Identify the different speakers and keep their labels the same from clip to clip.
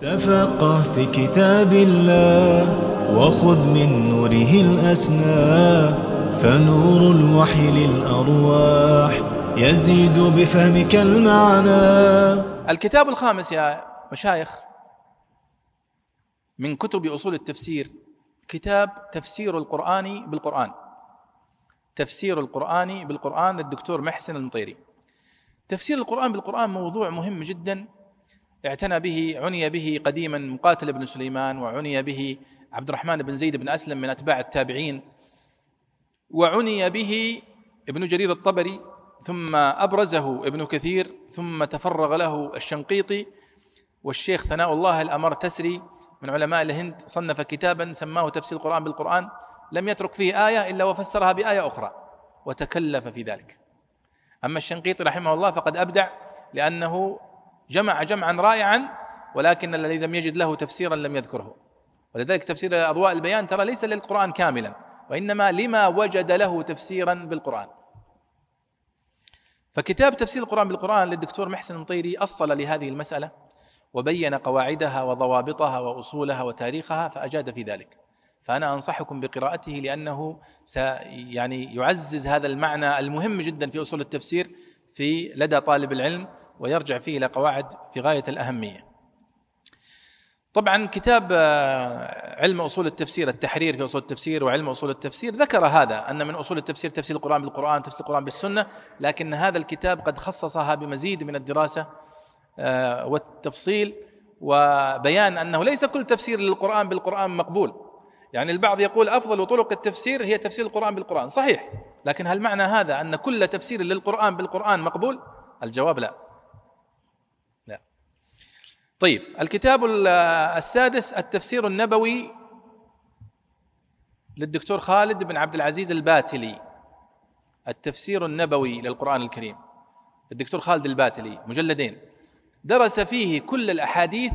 Speaker 1: تفقه في كتاب الله وخذ من نوره الأسنى فنور الوحي للأرواح يزيد بفهمك المعنى.
Speaker 2: الكتاب الخامس يا مشايخ من كتب أصول التفسير كتاب تفسير القرآن بالقرآن. تفسير القرآن بالقرآن للدكتور محسن المطيري. تفسير القرآن بالقرآن موضوع مهم جدا اعتنى به عني به قديما مقاتل بن سليمان وعني به عبد الرحمن بن زيد بن أسلم من أتباع التابعين. وعني به ابن جرير الطبري ثم أبرزه ابن كثير ثم تفرغ له الشنقيطي. والشيخ ثناء الله الأمر تسري من علماء الهند صنف كتابا سماه تفسير القرآن بالقرآن. لم يترك فيه آية إلا وفسرها بآية أخرى وتكلف في ذلك. أما الشنقيطي رحمه الله فقد أبدع لأنه جمع جمعا رائعا ولكن الذي لم يجد له تفسيرا لم يذكره. ولذلك تفسير أضواء البيان ترى ليس للقرآن كاملا وإنما لما وجد له تفسيرا بالقرآن. فكتاب تفسير القرآن بالقرآن للدكتور محسن المطيري أصل لهذه المسألة وبين قواعدها وضوابطها وأصولها وتاريخها فأجاد في ذلك. فأنا أنصحكم بقراءته لأنه يعني يعزز هذا المعنى المهم جدا في أصول التفسير في لدى طالب العلم ويرجع فيه إلى قواعد في غاية الأهمية. طبعا كتاب آه، علم أصول التفسير التحرير في أصول التفسير وعلم أصول التفسير ذكر هذا أن من أصول التفسير تفسير القرآن بالقرآن تفسير القرآن بالسنة لكن هذا الكتاب قد خصصها بمزيد من الدراسة آه، والتفصيل وبيان أنه ليس كل تفسير للقرآن بالقرآن مقبول. يعني البعض يقول أفضل طرق التفسير هي تفسير القرآن بالقرآن. صحيح. لكن هل معنى هذا أن كل تفسير للقرآن بالقرآن مقبول؟ الجواب لا. طيب الكتاب السادس التفسير النبوي للدكتور خالد بن عبد العزيز الباتلي. التفسير النبوي للقرآن الكريم. الدكتور خالد الباتلي مجلدين. درس فيه كل الأحاديث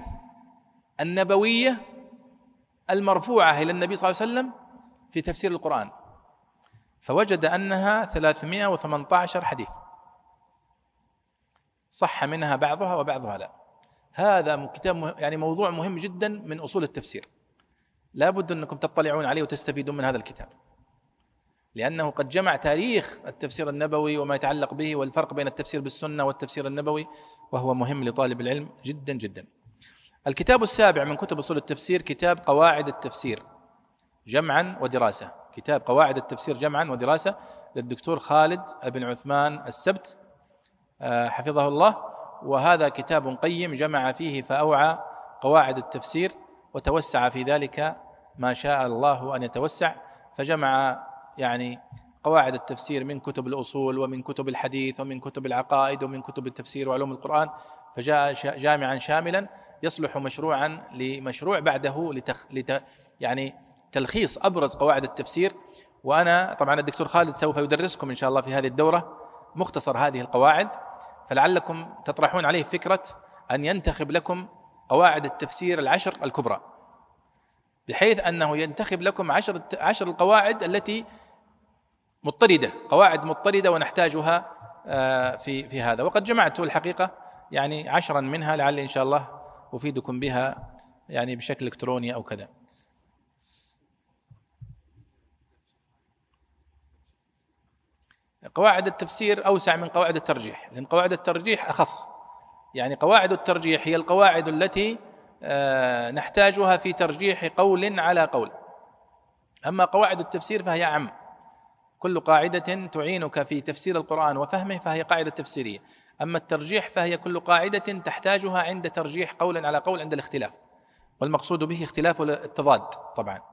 Speaker 2: النبوية المرفوعة إلى النبي صلى الله عليه وسلم في تفسير القرآن. فوجد أنها 318 حديث. صح منها بعضها وبعضها لا. هذا كتاب يعني موضوع مهم جدا من أصول التفسير. لابد أنكم تطلعون عليه وتستفيدون من هذا الكتاب. لأنه قد جمع تاريخ التفسير النبوي وما يتعلق به والفرق بين التفسير بالسنة والتفسير النبوي وهو مهم لطالب العلم جدا جدا. الكتاب السابع من كتب أصول التفسير كتاب قواعد التفسير جمعا ودراسة. كتاب قواعد التفسير جمعا ودراسة للدكتور خالد بن عثمان السبت. آه، حفظه الله. وهذا كتاب قيم جمع فيه فأوعى قواعد التفسير وتوسع في ذلك ما شاء الله أن يتوسع فجمع يعني قواعد التفسير من كتب الأصول ومن كتب الحديث ومن كتب العقائد ومن كتب التفسير وعلوم القرآن فجاء جامعا شاملا يصلح مشروعا لمشروع بعده لتخ... لت... يعني تلخيص أبرز قواعد التفسير. وأنا طبعا الدكتور خالد سوف يدرسكم إن شاء الله في هذه الدورة مختصر هذه القواعد. فلعلكم تطرحون عليه فكرة أن ينتخب لكم قواعد التفسير العشر الكبرى بحيث أنه ينتخب لكم عشر, عشر القواعد التي مضطردة قواعد مضطردة ونحتاجها آه، في في هذا. وقد جمعت الحقيقة يعني عشرا منها لعل إن شاء الله أفيدكم بها يعني بشكل إلكتروني أو كذا. قواعد التفسير أوسع من قواعد الترجيح لأن قواعد الترجيح أخص. يعني قواعد الترجيح هي القواعد التي آه، نحتاجها في ترجيح قول على قول. أما قواعد التفسير فهي اعم كل قاعدة تعينك في تفسير القرآن وفهمه فهي قاعدة تفسيرية. أما الترجيح فهي كل قاعدة تحتاجها عند ترجيح قول على قول عند الاختلاف. والمقصود به اختلاف التضاد طبعا.